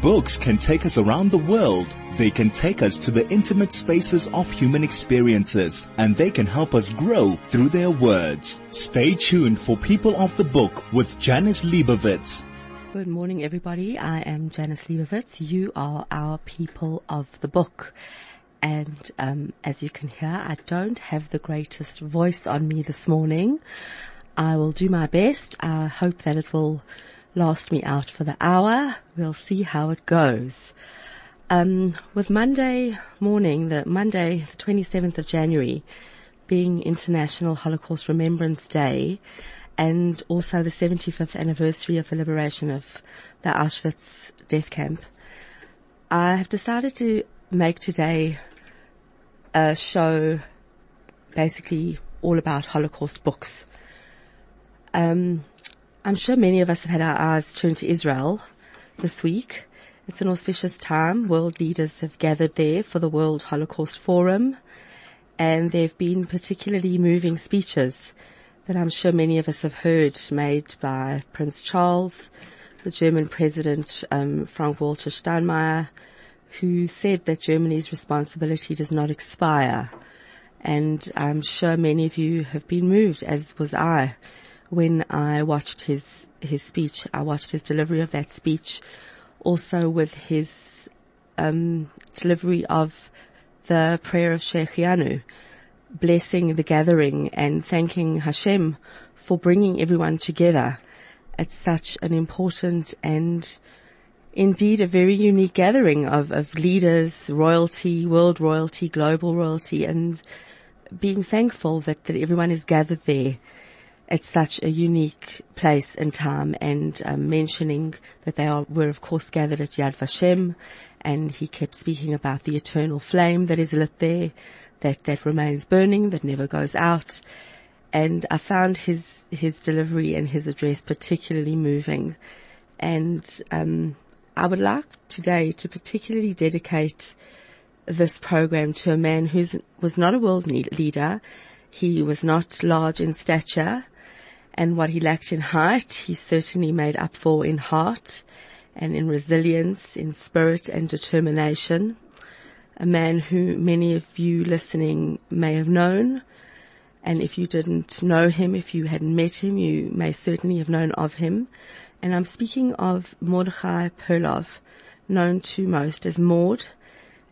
Books can take us around the world. They can take us to the intimate spaces of human experiences and they can help us grow through their words. Stay tuned for People of the Book with Janice Liebowitz. Good morning everybody. I am Janice Liebowitz. You are our People of the Book. And um, as you can hear, I don't have the greatest voice on me this morning. I will do my best. I hope that it will last me out for the hour. We'll see how it goes. Um, with Monday morning, the Monday, the 27th of January, being International Holocaust Remembrance Day, and also the 75th anniversary of the liberation of the Auschwitz death camp, I have decided to make today a show basically all about Holocaust books. Um, I'm sure many of us have had our eyes turned to Israel this week. It's an auspicious time. World leaders have gathered there for the World Holocaust Forum and there have been particularly moving speeches that I'm sure many of us have heard made by Prince Charles, the German President um, Frank-Walter Steinmeier, who said that Germany's responsibility does not expire. And I'm sure many of you have been moved, as was I, when I watched his, his speech. I watched his delivery of that speech, also with his, um, delivery of the prayer of Shehecheyanu, blessing the gathering and thanking Hashem for bringing everyone together at such an important and indeed a very unique gathering of, of leaders, royalty, world royalty, global royalty, and being thankful that, that everyone is gathered there at such a unique place and time and um, mentioning that they are, were of course gathered at Yad Vashem and he kept speaking about the eternal flame that is lit there, that, that remains burning, that never goes out. And I found his, his delivery and his address particularly moving. And, um, I would like today to particularly dedicate this program to a man who was not a world leader. He was not large in stature and what he lacked in height, he certainly made up for in heart and in resilience, in spirit and determination. A man who many of you listening may have known. And if you didn't know him, if you hadn't met him, you may certainly have known of him and I'm speaking of Mordechai Perlov, known to most as Maud,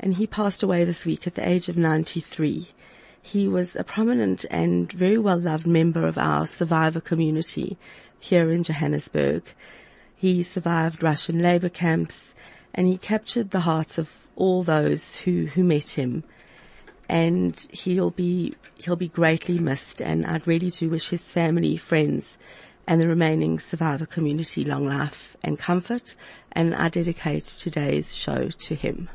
and he passed away this week at the age of 93. He was a prominent and very well loved member of our survivor community here in Johannesburg. He survived Russian labor camps and he captured the hearts of all those who, who met him. And he'll be, he'll be greatly missed and I'd really do wish his family, friends, and the remaining survivor community long life and comfort. And I dedicate today's show to him.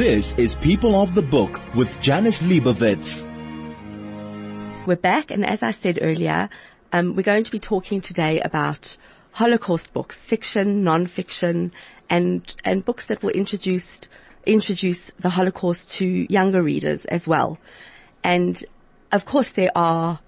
This is People of the Book with Janice Liebowitz. We're back, and as I said earlier, um, we're going to be talking today about Holocaust books, fiction, non-fiction, and and books that will introduce introduce the Holocaust to younger readers as well. And of course there are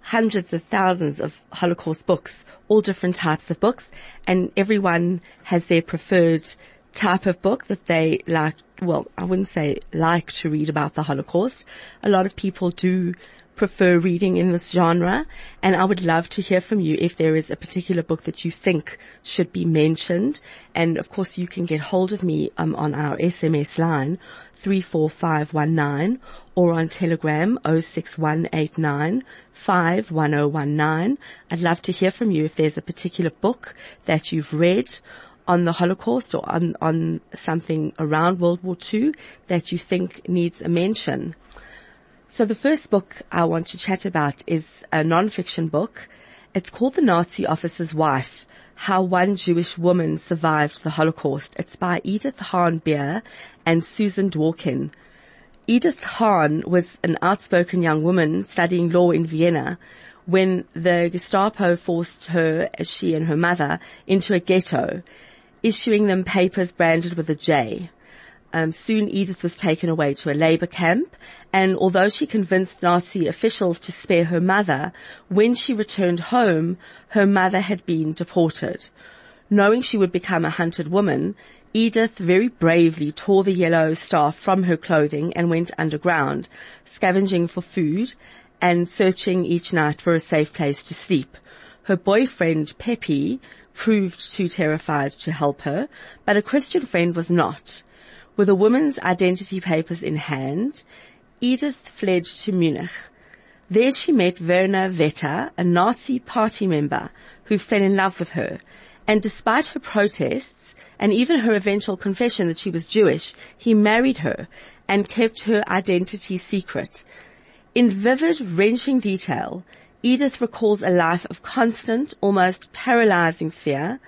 hundreds of thousands of Holocaust books, all different types of books, and everyone has their preferred type of book that they like, well, I wouldn't say like to read about the Holocaust. A lot of people do prefer reading in this genre and I would love to hear from you if there is a particular book that you think should be mentioned and of course you can get hold of me um, on our SMS line 34519 or on Telegram 06189 51019. I'd love to hear from you if there's a particular book that you've read on the Holocaust or on, on something around World War II that you think needs a mention. So the first book I want to chat about is a non-fiction book. It's called The Nazi Officer's Wife how One Jewish Woman Survived the Holocaust. It's by Edith Hahn Beer and Susan Dworkin. Edith Hahn was an outspoken young woman studying law in Vienna when the Gestapo forced her, she and her mother, into a ghetto, issuing them papers branded with a J. Um, soon Edith was taken away to a labor camp, and although she convinced Nazi officials to spare her mother, when she returned home, her mother had been deported. Knowing she would become a hunted woman, Edith very bravely tore the yellow star from her clothing and went underground, scavenging for food and searching each night for a safe place to sleep. Her boyfriend, Pepe, proved too terrified to help her, but a Christian friend was not. With a woman's identity papers in hand, Edith fled to Munich. There she met Werner Vetter, a Nazi party member who fell in love with her. And despite her protests and even her eventual confession that she was Jewish, he married her and kept her identity secret. In vivid, wrenching detail, Edith recalls a life of constant, almost paralyzing fear.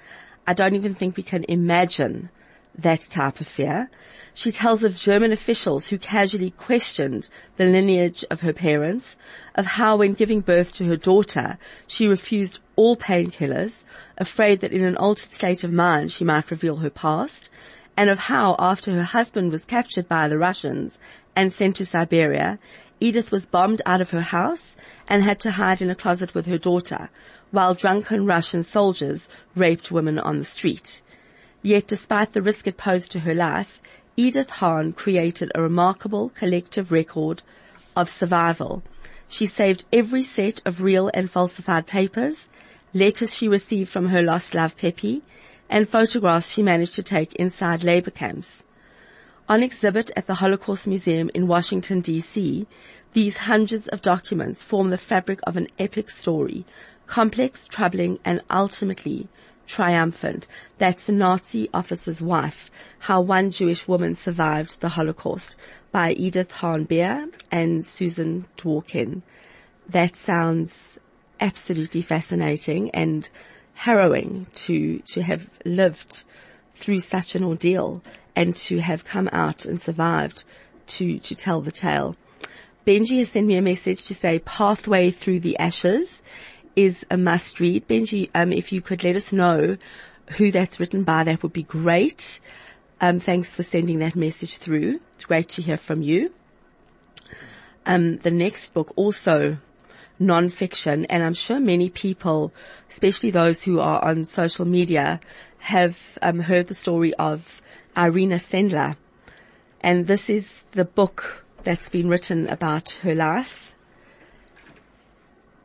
I don't even think we can imagine that type of fear. She tells of German officials who casually questioned the lineage of her parents, of how when giving birth to her daughter, she refused all painkillers, afraid that in an altered state of mind she might reveal her past, and of how after her husband was captured by the Russians and sent to Siberia, Edith was bombed out of her house and had to hide in a closet with her daughter, while drunken Russian soldiers raped women on the street. Yet despite the risk it posed to her life, Edith Hahn created a remarkable collective record of survival. She saved every set of real and falsified papers, letters she received from her lost love Pepe, and photographs she managed to take inside labor camps. On exhibit at the Holocaust Museum in Washington DC, these hundreds of documents form the fabric of an epic story, complex, troubling, and ultimately triumphant. That's the Nazi officer's wife, how one Jewish woman survived the Holocaust by Edith Hahn-Beer and Susan Dworkin. That sounds absolutely fascinating and harrowing to, to have lived through such an ordeal and to have come out and survived to, to tell the tale. Benji has sent me a message to say pathway through the ashes is a must read. Benji, um, if you could let us know who that's written by, that would be great. Um, thanks for sending that message through. It's great to hear from you. Um, the next book also non-fiction, and I'm sure many people, especially those who are on social media, have um, heard the story of Irena Sendler. And this is the book that's been written about her life.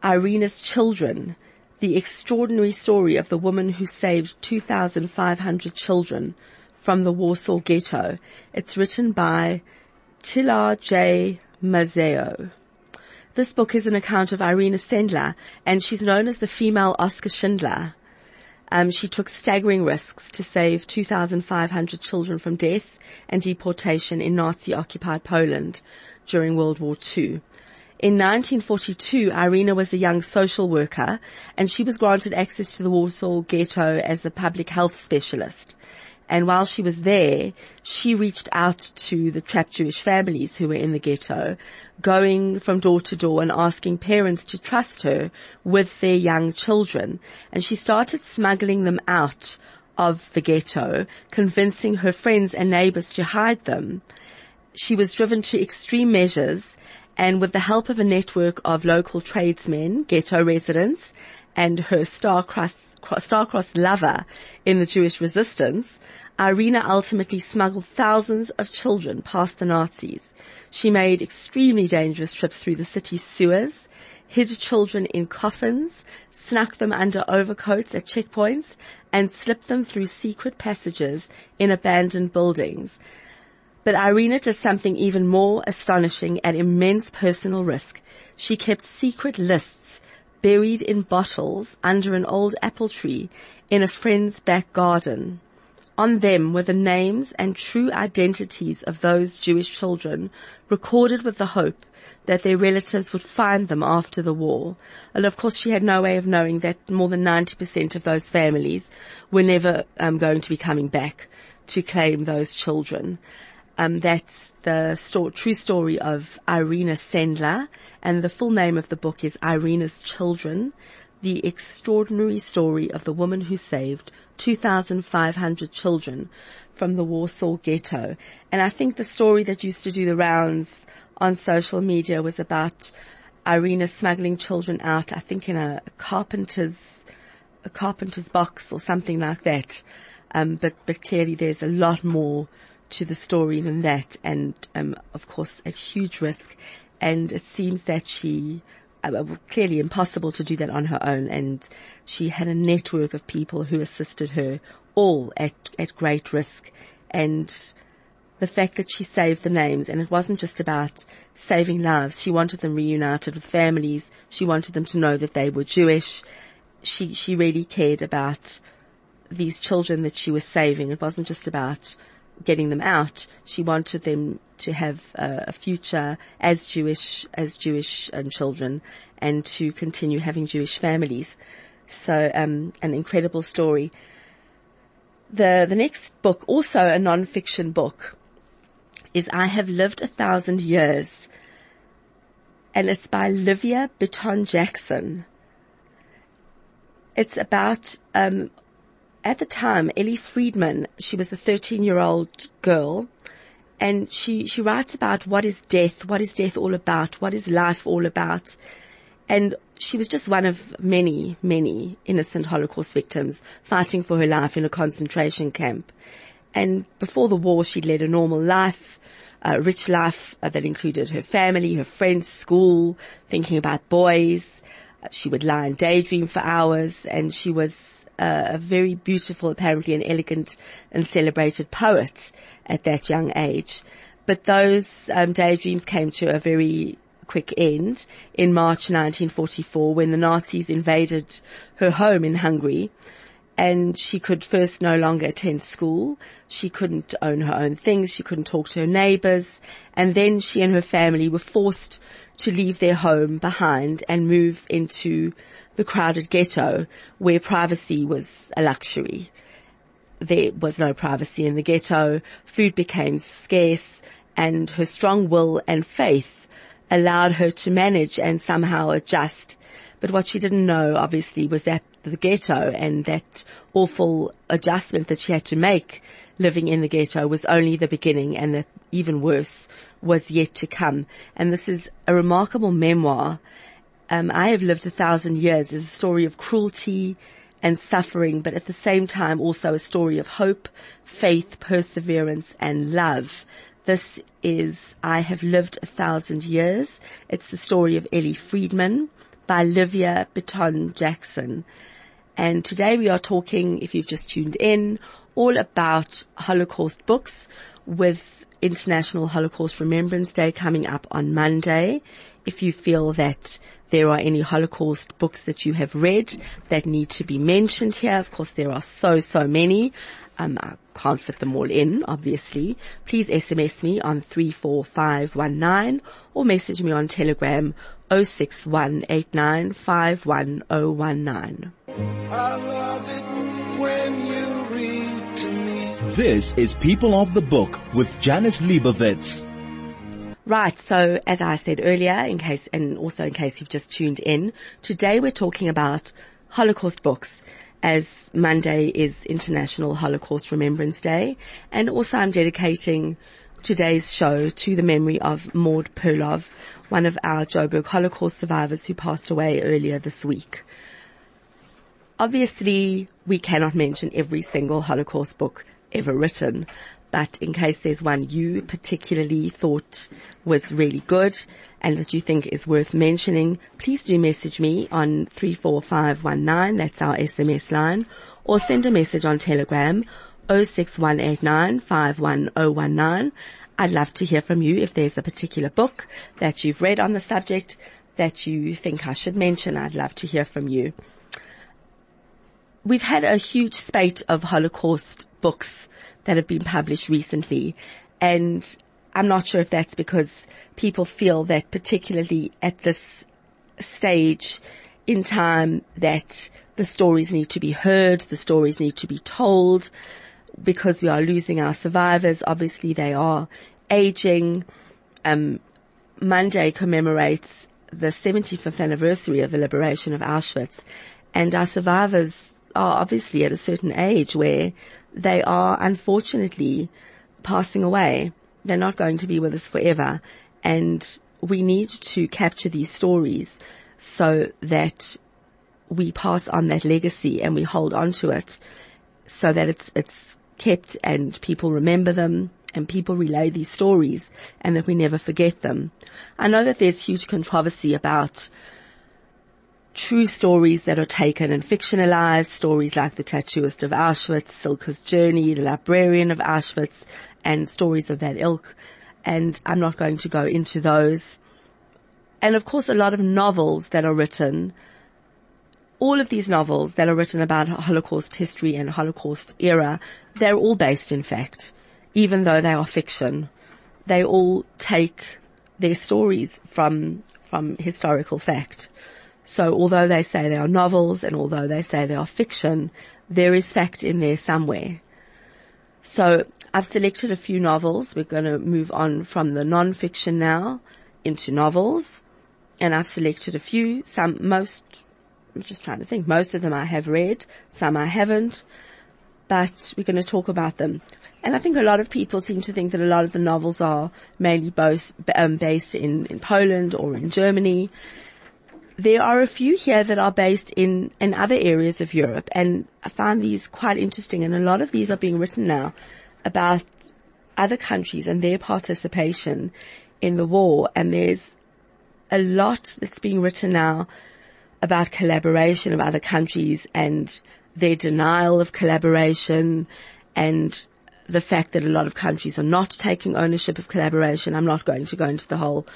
Irena's Children, the extraordinary story of the woman who saved 2,500 children from the Warsaw Ghetto. It's written by Tilar J. Mazzeo. This book is an account of Irena Sendler, and she's known as the female Oscar Schindler. Um, she took staggering risks to save 2,500 children from death and deportation in Nazi-occupied Poland during World War II. In 1942, Irena was a young social worker and she was granted access to the Warsaw ghetto as a public health specialist. And while she was there, she reached out to the trapped Jewish families who were in the ghetto, going from door to door and asking parents to trust her with their young children. And she started smuggling them out of the ghetto, convincing her friends and neighbors to hide them. She was driven to extreme measures and with the help of a network of local tradesmen, ghetto residents, and her star-crossed, star-crossed lover in the Jewish resistance, Irena ultimately smuggled thousands of children past the Nazis. She made extremely dangerous trips through the city's sewers, hid children in coffins, snuck them under overcoats at checkpoints, and slipped them through secret passages in abandoned buildings. But Irena did something even more astonishing at immense personal risk. She kept secret lists buried in bottles under an old apple tree in a friend's back garden. On them were the names and true identities of those Jewish children recorded with the hope that their relatives would find them after the war. And of course she had no way of knowing that more than 90% of those families were never um, going to be coming back to claim those children. Um, that's the sto- true story of Irena Sendler, and the full name of the book is Irena's Children: the extraordinary story of the woman who saved 2,500 children from the Warsaw ghetto. And I think the story that used to do the rounds on social media was about Irena smuggling children out, I think in a carpenter's, a carpenter's box or something like that. Um, but, but clearly there's a lot more to the story than that. And, um, of course at huge risk. And it seems that she, Uh, clearly impossible to do that on her own. And she had a network of people who assisted her all at, at great risk. And the fact that she saved the names and it wasn't just about saving lives. She wanted them reunited with families. She wanted them to know that they were Jewish. She, she really cared about these children that she was saving. It wasn't just about getting them out. She wanted them to have a, a future as Jewish, as Jewish um, children and to continue having Jewish families. So, um, an incredible story. The, the next book, also a non-fiction book, is I Have Lived a Thousand Years. And it's by Livia Bitton Jackson. It's about, um, at the time, Ellie Friedman, she was a 13 year old girl and she, she writes about what is death, what is death all about, what is life all about. And she was just one of many, many innocent Holocaust victims fighting for her life in a concentration camp. And before the war, she led a normal life, a rich life uh, that included her family, her friends, school, thinking about boys. She would lie and daydream for hours, and she was a very beautiful, apparently an elegant and celebrated poet at that young age. But those um, daydreams came to a very quick end in March 1944 when the Nazis invaded her home in Hungary and she could first no longer attend school. She couldn't own her own things. She couldn't talk to her neighbors. And then she and her family were forced to leave their home behind and move into the crowded ghetto where privacy was a luxury. There was no privacy in the ghetto. Food became scarce and her strong will and faith allowed her to manage and somehow adjust. But what she didn't know, obviously, was that the ghetto and that awful adjustment that she had to make living in the ghetto was only the beginning and that even worse was yet to come. And this is a remarkable memoir. Um, I have lived a thousand years is a story of cruelty and suffering, but at the same time also a story of hope, faith, perseverance and love. This is I Have Lived a Thousand Years. It's the story of Ellie Friedman by Livia Bitton Jackson. And today we are talking, if you've just tuned in, all about Holocaust books with International Holocaust Remembrance Day coming up on Monday. If you feel that there are any Holocaust books that you have read that need to be mentioned here, of course there are so, so many. Um, I can't fit them all in, obviously. Please SMS me on 34519 or message me on Telegram 0618951019. This is People of the Book with Janice Liebowitz. Right, so as I said earlier, in case, and also in case you've just tuned in, today we're talking about Holocaust books as Monday is International Holocaust Remembrance Day, and also I'm dedicating today's show to the memory of Maud Perlov, one of our Joburg Holocaust survivors who passed away earlier this week. Obviously, we cannot mention every single Holocaust book ever written, but in case there's one you particularly thought was really good and that you think is worth mentioning, please do message me on 34519, that's our SMS line, or send a message on Telegram 06189 51019. I'd love to hear from you if there's a particular book that you've read on the subject that you think I should mention. I'd love to hear from you. We've had a huge spate of Holocaust books that have been published recently and I'm not sure if that's because people feel that particularly at this stage in time that the stories need to be heard, the stories need to be told, because we are losing our survivors. Obviously they are aging. Um, Monday commemorates the 75th anniversary of the liberation of Auschwitz, and our survivors are obviously at a certain age where they are unfortunately passing away. They're not going to be with us forever, and we need to capture these stories so that we pass on that legacy and we hold on to it so that it's, it's kept and people remember them and people relay these stories and that we never forget them. I know that there's huge controversy about true stories that are taken and fictionalized, stories like the tattooist of Auschwitz, Cilka's journey, the librarian of Auschwitz, and stories of that ilk. And I'm not going to go into those. And of course, a lot of novels that are written all of these novels that are written about Holocaust history and Holocaust era, they're all based in fact, even though they are fiction. They all take their stories from, from historical fact. So although they say they are novels and although they say they are fiction, there is fact in there somewhere. So I've selected a few novels. We're going to move on from the non-fiction now into novels. And I've selected a few, some, most I'm just trying to think. Most of them I have read, some I haven't, but we're going to talk about them. And I think a lot of people seem to think that a lot of the novels are mainly both um, based in, in Poland or in Germany. There are a few here that are based in, in other areas of Europe, and I find these quite interesting. And a lot of these are being written now about other countries and their participation in the war. And there's a lot that's being written now about collaboration of other countries and their denial of collaboration and the fact that a lot of countries are not taking ownership of collaboration. I'm not going to go into the whole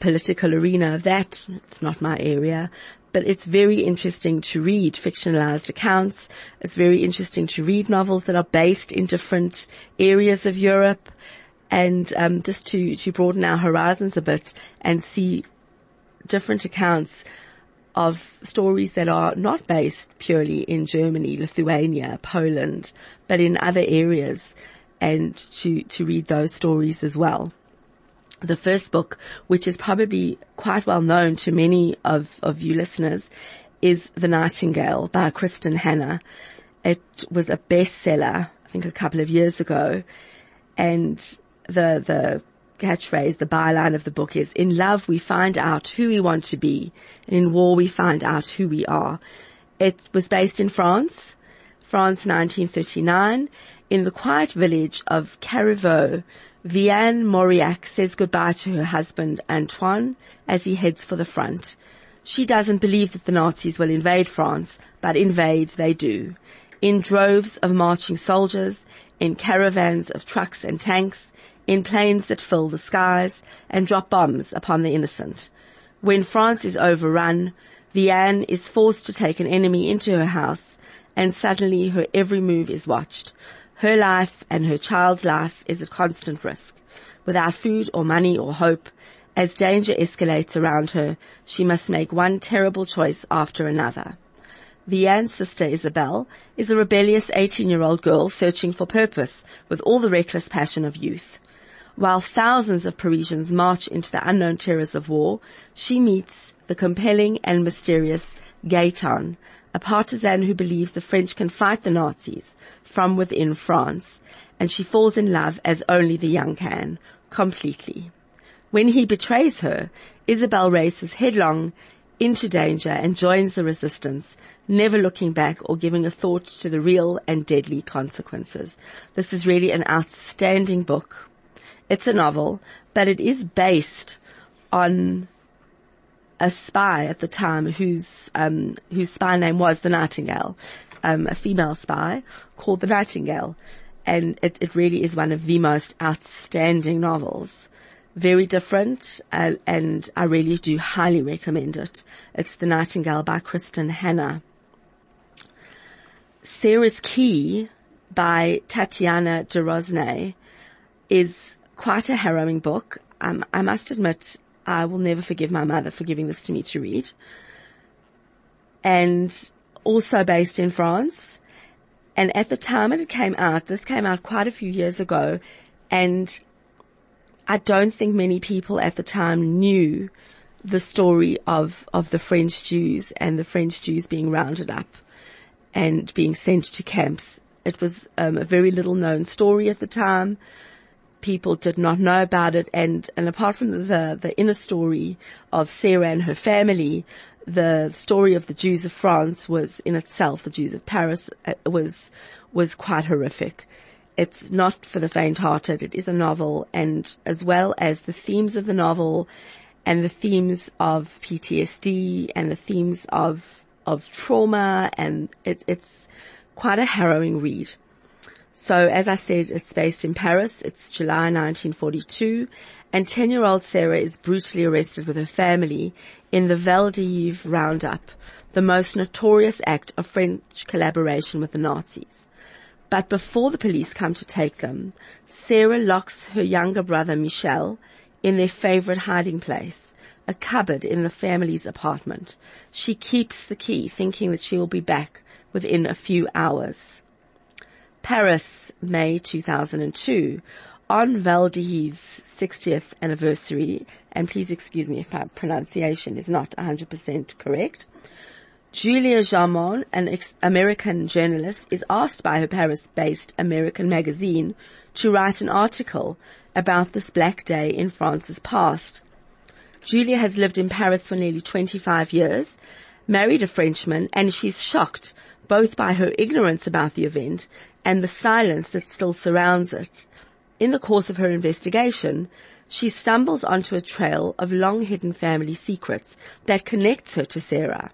political arena of that. It's not my area. But it's very interesting to read fictionalized accounts. It's very interesting to read novels that are based in different areas of Europe and um, just to, to broaden our horizons a bit and see different accounts of stories that are not based purely in Germany, Lithuania, Poland, but in other areas and to, to read those stories as well. The first book, which is probably quite well known to many of, of you listeners, is The Nightingale by Kristin Hannah. It was a bestseller, I think a couple of years ago, and the, the catchphrase, the byline of the book is, in love we find out who we want to be, and in war we find out who we are. It was based in France, France 1939. In the quiet village of Carriveau, Vianne Mauriac says goodbye to her husband Antoine as he heads for the front. She doesn't believe that the Nazis will invade France, but invade they do. In droves of marching soldiers, in caravans of trucks and tanks, in planes that fill the skies and drop bombs upon the innocent. When France is overrun, Vianne is forced to take an enemy into her house and suddenly her every move is watched. Her life and her child's life is at constant risk. Without food or money or hope, as danger escalates around her, she must make one terrible choice after another. Vianne's sister Isabelle is a rebellious 18 year old girl searching for purpose with all the reckless passion of youth. While thousands of Parisians march into the unknown terrors of war, she meets the compelling and mysterious Gaetan, a partisan who believes the French can fight the Nazis from within France, and she falls in love as only the young can, completely. When he betrays her, Isabelle races headlong into danger and joins the resistance, never looking back or giving a thought to the real and deadly consequences. This is really an outstanding book. It's a novel, but it is based on a spy at the time whose um, whose spy name was the Nightingale, um, a female spy called the Nightingale, and it, it really is one of the most outstanding novels. Very different, uh, and I really do highly recommend it. It's The Nightingale by Kristin Hannah. Sarah's Key by Tatiana de is quite a harrowing book. Um, I must admit, I will never forgive my mother for giving this to me to read. And also based in France. And at the time it came out, this came out quite a few years ago, and I don't think many people at the time knew the story of, of the French Jews and the French Jews being rounded up and being sent to camps. It was um, a very little known story at the time. People did not know about it, and and apart from the the inner story of Sarah and her family, the story of the Jews of France was in itself, the Jews of Paris, uh, was was quite horrific. It's not for the faint-hearted. It is a novel, and as well as the themes of the novel, and the themes of PTSD, and the themes of of trauma, and it, it's quite a harrowing read. So as I said, it's based in Paris. It's July 1942 and 10 year old Sarah is brutally arrested with her family in the Vel d'Hiv roundup, the most notorious act of French collaboration with the Nazis. But before the police come to take them, Sarah locks her younger brother Michel in their favorite hiding place, a cupboard in the family's apartment. She keeps the key thinking that she will be back within a few hours. Paris, May 2002. On Vel d'Hiv's 60th anniversary, and please excuse me if my pronunciation is not 100% correct, Julia Jarmond, an ex- American journalist, is asked by her Paris-based American magazine to write an article about this black day in France's past. Julia has lived in Paris for nearly 25 years, married a Frenchman, and she's shocked both by her ignorance about the event and the silence that still surrounds it. In the course of her investigation, she stumbles onto a trail of long hidden family secrets that connects her to Sarah.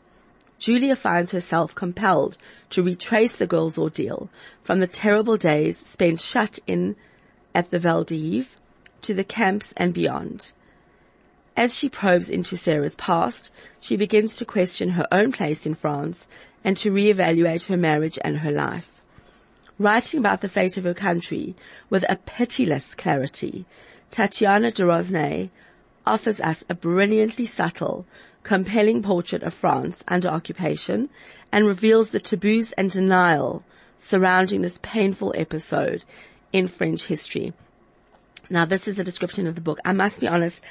Julia finds herself compelled to retrace the girl's ordeal from the terrible days spent shut in at the Vel d'Hiv to the camps and beyond. As she probes into Sarah's past, she begins to question her own place in France and to reevaluate her marriage and her life. Writing about the fate of her country with a pitiless clarity, Tatiana de Rosnay offers us a brilliantly subtle, compelling portrait of France under occupation and reveals the taboos and denial surrounding this painful episode in French history. Now this is a description of the book. I must be honest,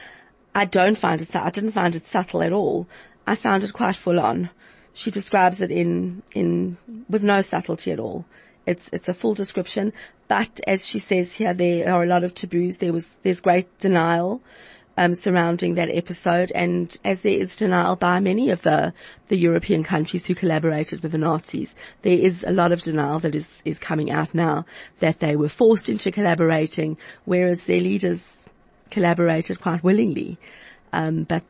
I don't find it, I didn't find it subtle at all. I found it quite full on. She describes it in, in, with no subtlety at all. It's, it's a full description, but as she says here, there are a lot of taboos. There was, there's great denial, um, surrounding that episode and as there is denial by many of the, the European countries who collaborated with the Nazis, there is a lot of denial that is, is coming out now that they were forced into collaborating, whereas their leaders collaborated quite willingly. Um, but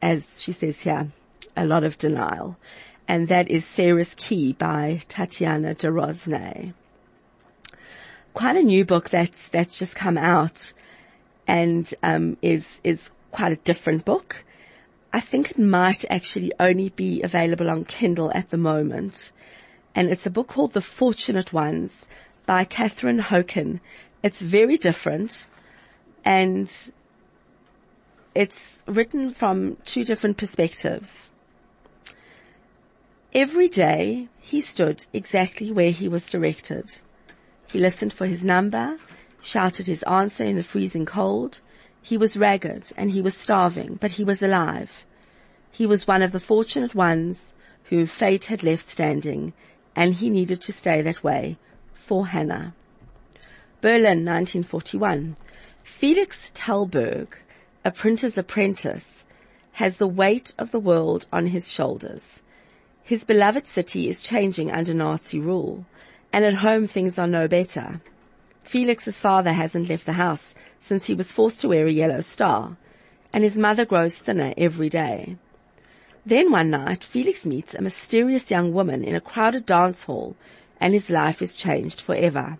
as she says here, a lot of denial. And that is Sarah's Key by Tatiana de Rosnay. Quite a new book that's, that's just come out and, um, is, is quite a different book. I think it might actually only be available on Kindle at the moment. And it's a book called The Fortunate Ones by Catherine Hokin. It's very different and it's written from two different perspectives. Every day he stood exactly where he was directed. He listened for his number, shouted his answer in the freezing cold. He was ragged and he was starving, but he was alive. He was one of the fortunate ones whom fate had left standing, and he needed to stay that way for Hannah. Berlin, 1941. Felix Tellberg, a printer's apprentice, has the weight of the world on his shoulders. His beloved city is changing under Nazi rule, and at home things are no better. Felix's father hasn't left the house since he was forced to wear a yellow star, and his mother grows thinner every day. Then one night, Felix meets a mysterious young woman in a crowded dance hall, and his life is changed forever.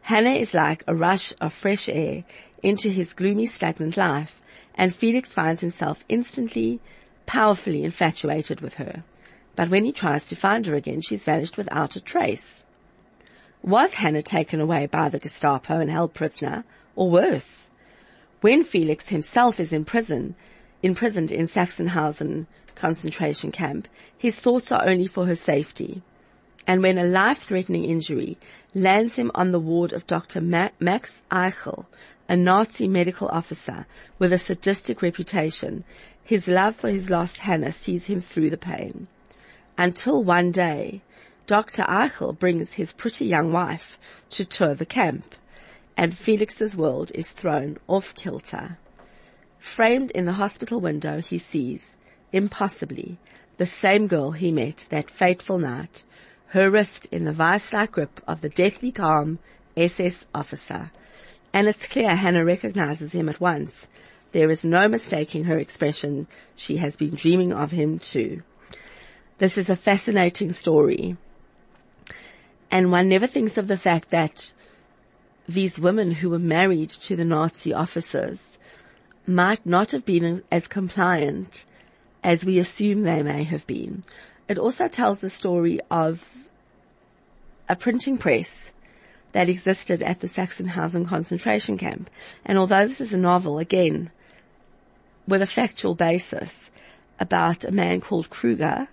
Hannah is like a rush of fresh air into his gloomy, stagnant life, and Felix finds himself instantly, powerfully infatuated with her but when he tries to find her again, she's vanished without a trace. Was Hannah taken away by the Gestapo and held prisoner, or worse? When Felix himself is in prison, imprisoned in Sachsenhausen concentration camp, his thoughts are only for her safety. And when a life-threatening injury lands him on the ward of Dr. Max Eichel, a Nazi medical officer with a sadistic reputation, His love for his lost Hannah sees him through the pain. Until one day, Dr. Eichel brings his pretty young wife to tour the camp, and Felix's world is thrown off kilter. Framed in the hospital window, he sees, impossibly, the same girl he met that fateful night, her wrist in the vice-like grip of the deathly calm SS officer. And it's clear Hannah recognizes him at once. There is no mistaking her expression. She has been dreaming of him too. This is a fascinating story. And one never thinks of the fact that these women who were married to the Nazi officers might not have been as compliant as we assume they may have been. It also tells the story of a printing press that existed at the Sachsenhausen concentration camp. And although this is a novel, again, with a factual basis about a man called Kruger,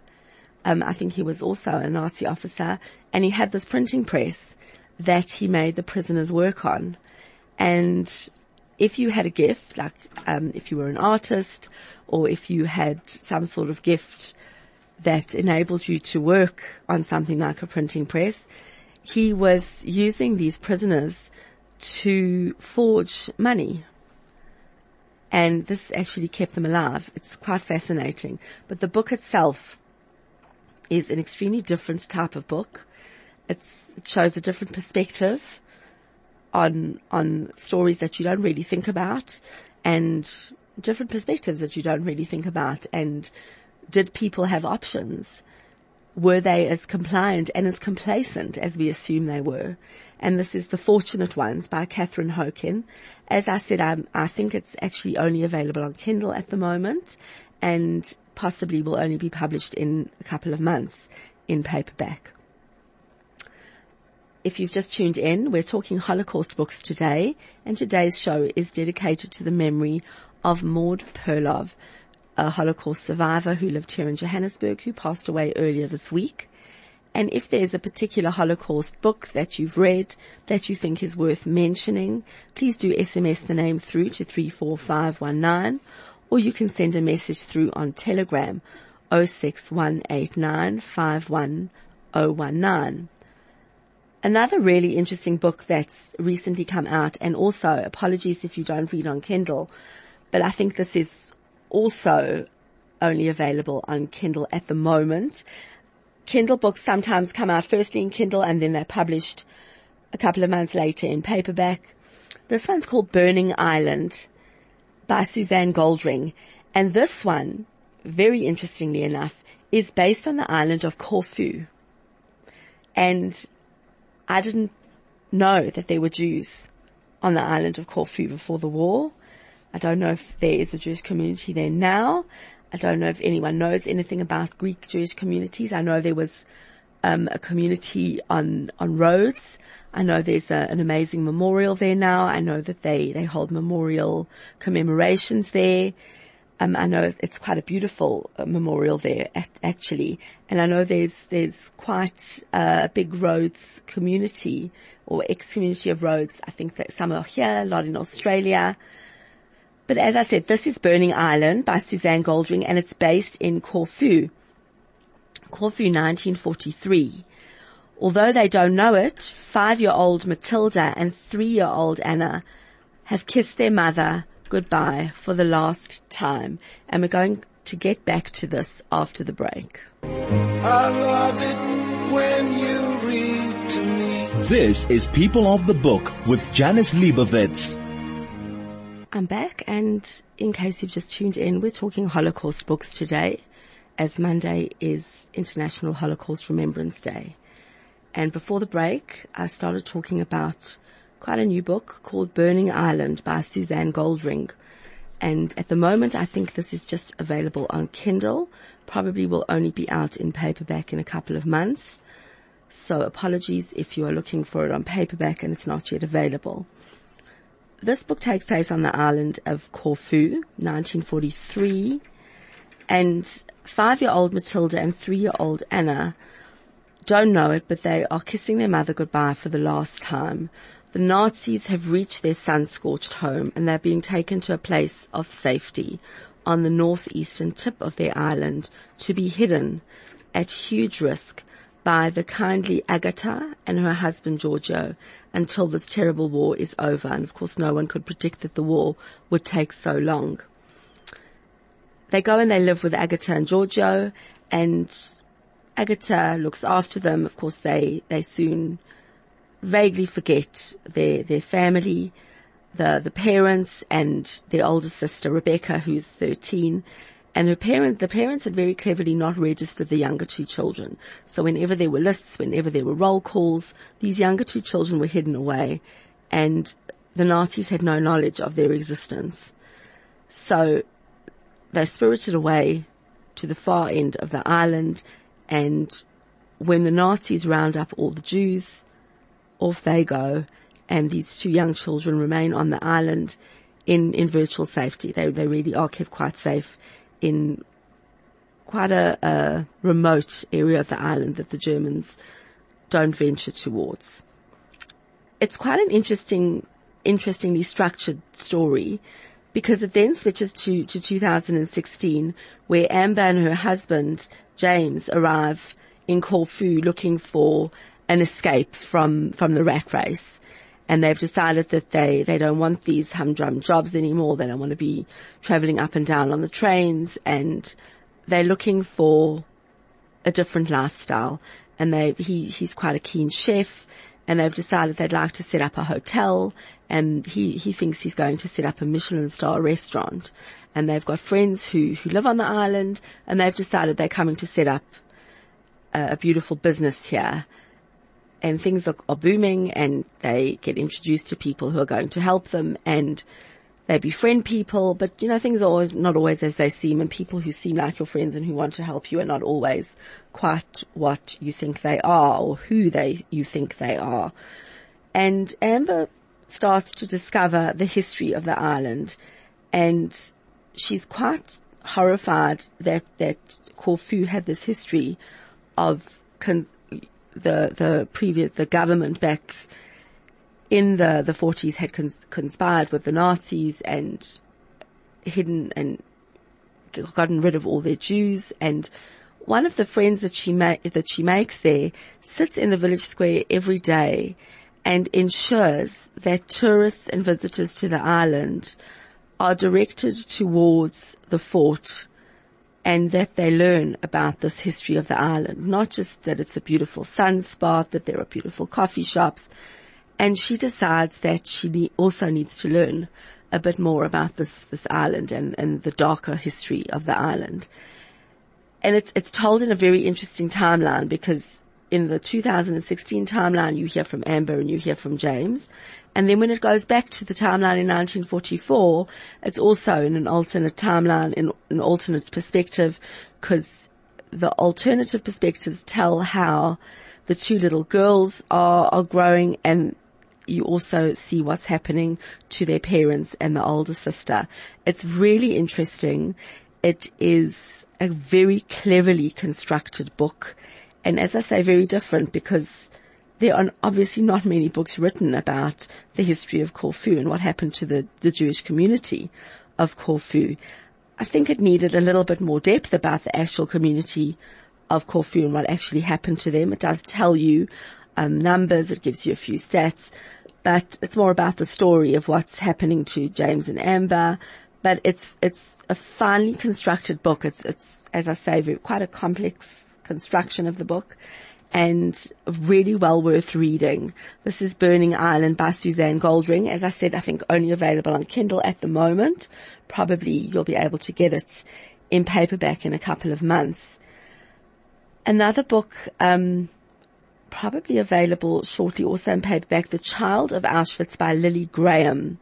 um, I think he was also a Nazi officer, and he had this printing press that he made the prisoners work on. And if you had a gift, like um, if you were an artist, or if you had some sort of gift that enabled you to work on something like a printing press, he was using these prisoners to forge money. And this actually kept them alive. It's quite fascinating. But the book itself is an extremely different type of book. It's, it shows a different perspective on, on stories that you don't really think about and different perspectives that you don't really think about. And did people have options? Were they as compliant and as complacent as we assume they were? And this is The Fortunate Ones by Catherine Hokin. As I said, I'm, I think it's actually only available on Kindle at the moment and possibly will only be published in a couple of months in paperback. If you've just tuned in, we're talking Holocaust books today, and today's show is dedicated to the memory of Maud Perlov, a Holocaust survivor who lived here in Johannesburg, who passed away earlier this week. And if there's a particular Holocaust book that you've read that you think is worth mentioning, please do SMS the name through to 34519 or you can send a message through on Telegram 0618951019. Another really interesting book that's recently come out and also apologies if you don't read on Kindle, but I think this is also only available on Kindle at the moment. Kindle books sometimes come out firstly in Kindle and then they're published a couple of months later in paperback. This one's called Burning Island by Suzanne Goldring. And this one, very interestingly enough, is based on the island of Corfu. And I didn't know that there were Jews on the island of Corfu before the war. I don't know if there is a Jewish community there now. I don't know if anyone knows anything about Greek Jewish communities. I know there was um, a community on on Rhodes I know there's a, an amazing memorial there now. I know that they, they hold memorial commemorations there. Um, I know it's quite a beautiful uh, memorial there, actually, and I know there's there's quite a big Rhodes community or ex-community of Rhodes. I think that some are here, a lot in Australia. But as I said, this is Burning Island by Suzanne Goldring, and it's based in Corfu. Corfu, 1943. Although they don't know it, five-year-old Matilda and three-year-old Anna have kissed their mother goodbye for the last time. And we're going to get back to this after the break. This is People of the Book with Janice Liebowitz. I'm back and in case you've just tuned in, we're talking Holocaust books today as Monday is International Holocaust Remembrance Day. And before the break, I started talking about quite a new book called Burning Island by Suzanne Goldring. And at the moment, I think this is just available on Kindle. Probably will only be out in paperback in a couple of months. So apologies if you are looking for it on paperback and it's not yet available. This book takes place on the island of Corfu, 1943, and five-year-old Matilda and three-year-old Anna don't know it, but they are kissing their mother goodbye for the last time. The Nazis have reached their sun-scorched home and they're being taken to a place of safety on the northeastern tip of their island to be hidden at huge risk by the kindly Agatha and her husband Giorgio until this terrible war is over. And of course no one could predict that the war would take so long. They go and they live with Agatha and Giorgio and Agatha looks after them. Of course they, they soon vaguely forget their, their family, the, the parents and their older sister Rebecca who's 13 and her parents, the parents had very cleverly not registered the younger two children. So whenever there were lists, whenever there were roll calls, these younger two children were hidden away and the Nazis had no knowledge of their existence. So they're spirited away to the far end of the island and when the Nazis round up all the Jews, off they go and these two young children remain on the island in, in virtual safety. They, they really are kept quite safe in quite a, a remote area of the island that the Germans don't venture towards. It's quite an interesting, interestingly structured story because it then switches to, to 2016 where Amber and her husband James arrive in Corfu looking for an escape from, from the rat race. And they've decided that they, they don't want these humdrum jobs anymore. They don't want to be traveling up and down on the trains and they're looking for a different lifestyle. And they, he, he's quite a keen chef and they've decided they'd like to set up a hotel and he, he thinks he's going to set up a Michelin star restaurant. And they've got friends who, who live on the island and they've decided they're coming to set up a, a beautiful business here. And things are, are booming and they get introduced to people who are going to help them and they befriend people, but you know, things are always not always as they seem and people who seem like your friends and who want to help you are not always quite what you think they are or who they, you think they are. And Amber starts to discover the history of the island and she's quite horrified that, that Corfu had this history of cons- the, the previous, the government back in the, the 40s had cons- conspired with the Nazis and hidden and gotten rid of all their Jews and one of the friends that she ma- that she makes there sits in the village square every day and ensures that tourists and visitors to the island are directed towards the fort and that they learn about this history of the island. Not just that it's a beautiful sunspot, that there are beautiful coffee shops, and she decides that she also needs to learn a bit more about this, this island and, and the darker history of the island. And it's, it's told in a very interesting timeline because in the 2016 timeline you hear from Amber and you hear from James. And then when it goes back to the timeline in 1944, it's also in an alternate timeline, in an alternate perspective, because the alternative perspectives tell how the two little girls are, are growing and you also see what's happening to their parents and the older sister. It's really interesting. It is a very cleverly constructed book. And as I say, very different because there are obviously not many books written about the history of Corfu and what happened to the, the Jewish community of Corfu. I think it needed a little bit more depth about the actual community of Corfu and what actually happened to them. It does tell you um, numbers, it gives you a few stats, but it's more about the story of what's happening to James and Amber. But it's it's a finely constructed book. It's it's as I say, quite a complex construction of the book, and really well worth reading. This is Burning Island by Suzanne Goldring. As I said, I think only available on Kindle at the moment. Probably you'll be able to get it in paperback in a couple of months. Another book um, probably available shortly also in paperback, The Child of Auschwitz by Lily Graham.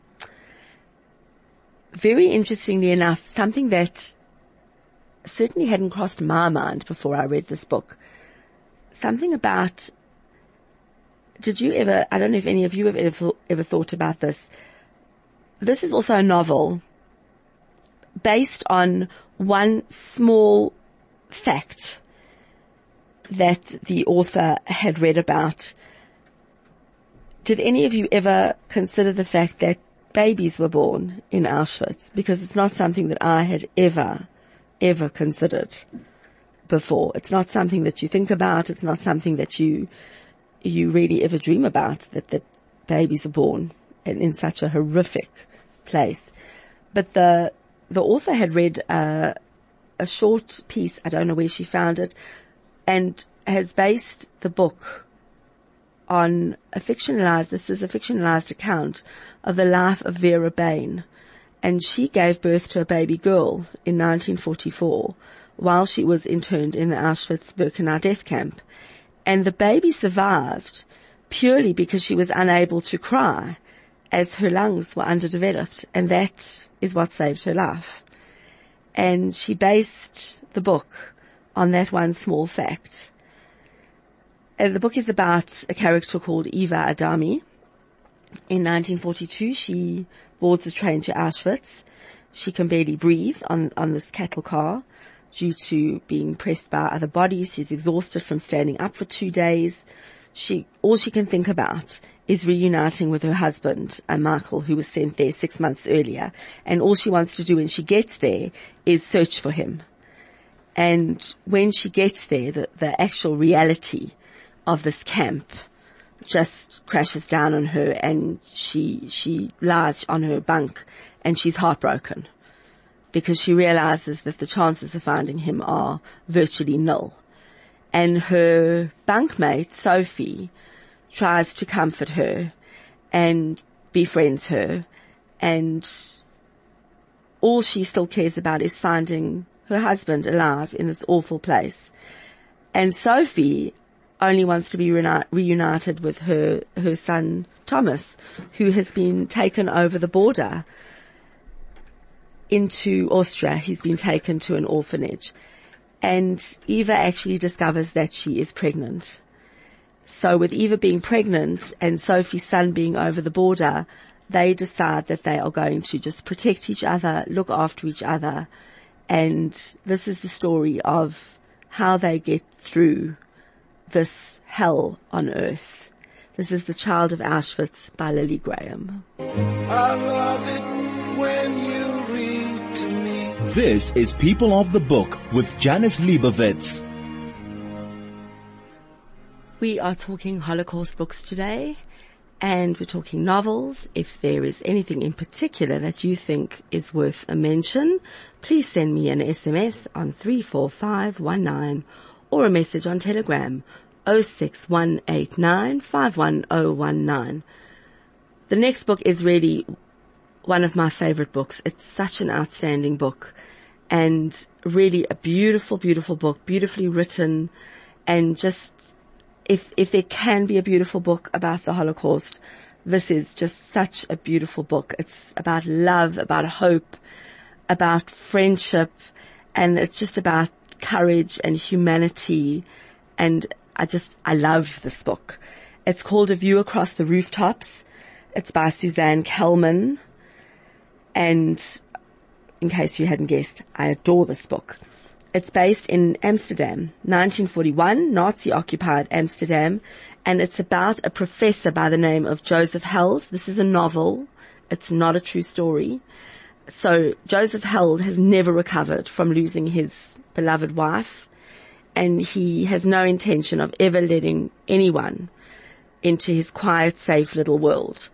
Very interestingly enough, something that certainly hadn't crossed my mind before I read this book. Something about, did you ever, I don't know if any of you have ever, ever thought about this. This is also a novel based on one small fact that the author had read about. Did any of you ever consider the fact that babies were born in Auschwitz because it's not something that I had ever, ever considered before. It's not something that you think about. It's not something that you, you really ever dream about that, that babies are born in, in such a horrific place. But the, the author had read, uh, a short piece. I don't know where she found it and has based the book on a fictionalized, this is a fictionalized account of the life of Vera Bain. And she gave birth to a baby girl in 1944 while she was interned in the Auschwitz-Birkenau death camp. And the baby survived purely because she was unable to cry as her lungs were underdeveloped. And that is what saved her life. And she based the book on that one small fact. And the book is about a character called Eva Adami. In 1942, she boards a train to Auschwitz. She can barely breathe on, on this cattle car due to being pressed by other bodies. She's exhausted from standing up for two days. She, all she can think about is reuniting with her husband, uh, Michael, who was sent there six months earlier. And all she wants to do when she gets there is search for him. And when she gets there, the, the actual reality of this camp just crashes down on her and she, she lies on her bunk and she's heartbroken because she realizes that the chances of finding him are virtually nil. And her bunkmate, Sophie, tries to comfort her and befriends her and all she still cares about is finding her husband alive in this awful place. And Sophie only wants to be reunited with her, her son Thomas, who has been taken over the border into Austria. He's been taken to an orphanage. And Eva actually discovers that she is pregnant. So with Eva being pregnant and Sophie's son being over the border, they decide that they are going to just protect each other, look after each other, and this is the story of how they get through this hell on earth. This is The Child of Auschwitz by Lily Graham. This is People of the Book with Janice Liebowitz. We are talking Holocaust books today and we're talking novels. If there is anything in particular that you think is worth a mention, please send me an SMS on 34519 or a message on Telegram 0618951019. The next book is really one of my favorite books. It's such an outstanding book and really a beautiful, beautiful book, beautifully written and just if, if there can be a beautiful book about the Holocaust, this is just such a beautiful book. It's about love, about hope, about friendship, and it's just about courage and humanity. And I just, I love this book. It's called A View Across the Rooftops. It's by Suzanne Kelman. And in case you hadn't guessed, I adore this book. It's based in Amsterdam, 1941, Nazi occupied Amsterdam, and it's about a professor by the name of Joseph Held. This is a novel. It's not a true story. So Joseph Held has never recovered from losing his beloved wife, and he has no intention of ever letting anyone into his quiet, safe little world.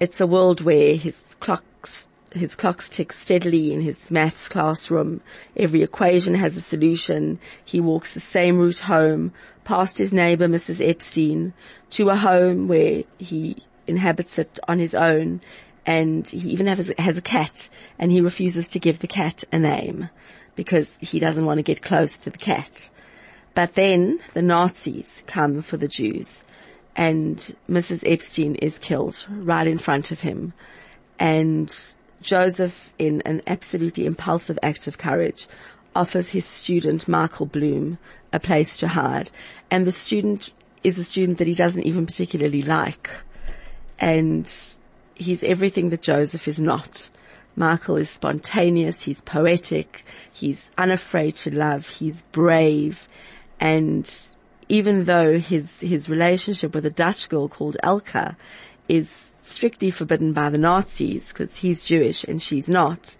It's a world where his clocks his clocks tick steadily in his maths classroom. Every equation has a solution. He walks the same route home, past his neighbor, Mrs. Epstein, to a home where he inhabits it on his own. And he even has, has a cat and he refuses to give the cat a name because he doesn't want to get close to the cat. But then the Nazis come for the Jews and Mrs. Epstein is killed right in front of him. And Joseph, in an absolutely impulsive act of courage, offers his student, Michael Bloom, a place to hide. And the student is a student that he doesn't even particularly like. And he's everything that Joseph is not. Michael is spontaneous, he's poetic, he's unafraid to love, he's brave, and even though his, his relationship with a Dutch girl called Elka is strictly forbidden by the Nazis because he's Jewish and she's not.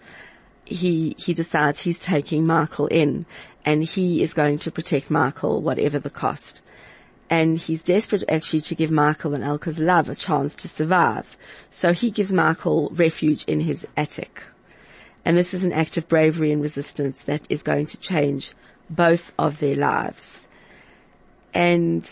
He, he decides he's taking Michael in and he is going to protect Michael whatever the cost. And he's desperate actually to give Michael and Elka's love a chance to survive. So he gives Michael refuge in his attic. And this is an act of bravery and resistance that is going to change both of their lives. And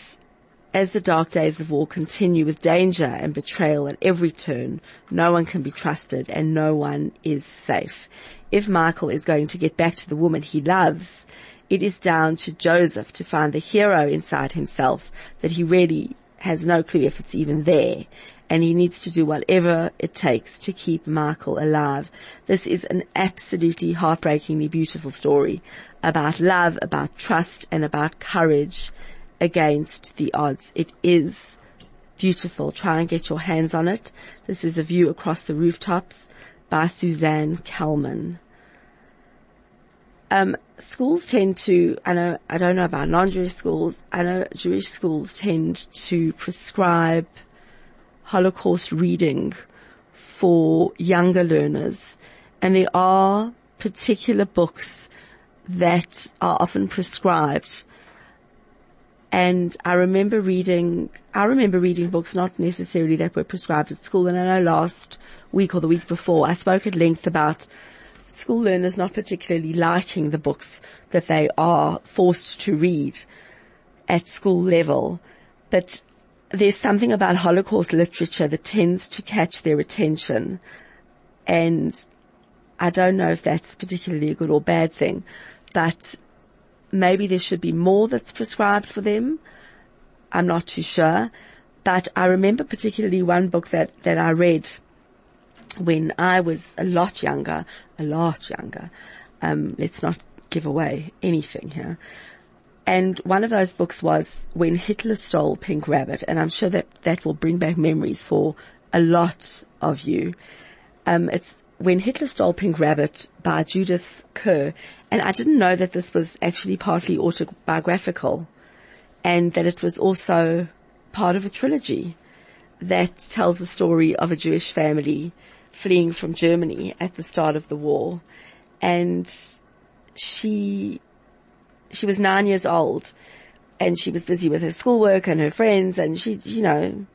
as the dark days of war continue with danger and betrayal at every turn, no one can be trusted and no one is safe. If Michael is going to get back to the woman he loves, it is down to Joseph to find the hero inside himself that he really has no clue if it's even there. And he needs to do whatever it takes to keep Michael alive. This is an absolutely heartbreakingly beautiful story about love, about trust, and about courage against the odds. It is beautiful. Try and get your hands on it. This is a view across the rooftops by Suzanne Kelman. Um, schools tend to, I know, I don't know about non-Jewish schools, I know Jewish schools tend to prescribe Holocaust reading for younger learners. And there are particular books that are often prescribed and I remember reading, I remember reading books not necessarily that were prescribed at school. And I know last week or the week before I spoke at length about school learners not particularly liking the books that they are forced to read at school level. But there's something about Holocaust literature that tends to catch their attention. And I don't know if that's particularly a good or bad thing, but maybe there should be more that's prescribed for them. I'm not too sure. But I remember particularly one book that, that I read when I was a lot younger, a lot younger. Um, let's not give away anything here. And one of those books was When Hitler Stole Pink Rabbit, and I'm sure that that will bring back memories for a lot of you. Um, it's When Hitler Stole Pink Rabbit by Judith Kerr, and I didn't know that this was actually partly autobiographical and that it was also part of a trilogy that tells the story of a Jewish family fleeing from Germany at the start of the war. And she, she was nine years old and she was busy with her schoolwork and her friends and she, you know,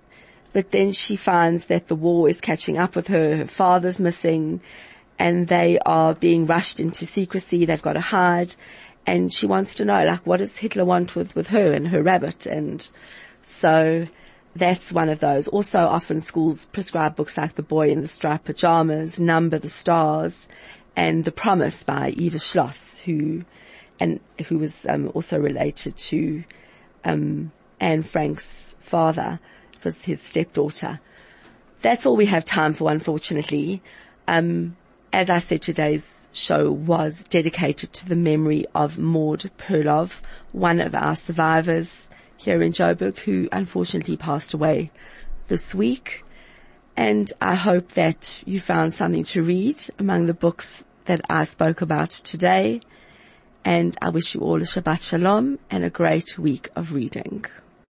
but then she finds that the war is catching up with her, her father's missing, and they are being rushed into secrecy. They've got to hide. And she wants to know, like, what does Hitler want with, with her and her rabbit? And so that's one of those. Also often schools prescribe books like The Boy in the Striped Pajamas, Number the Stars, and The Promise by Eva Schloss, who, and who was um, also related to um, Anne Frank's father. Was his stepdaughter. That's all we have time for, unfortunately. Um, as I said, today's show was dedicated to the memory of Maud Perlov, one of our survivors here in Joburg who unfortunately passed away this week. And I hope that you found something to read among the books that I spoke about today. And I wish you all a Shabbat Shalom and a great week of reading.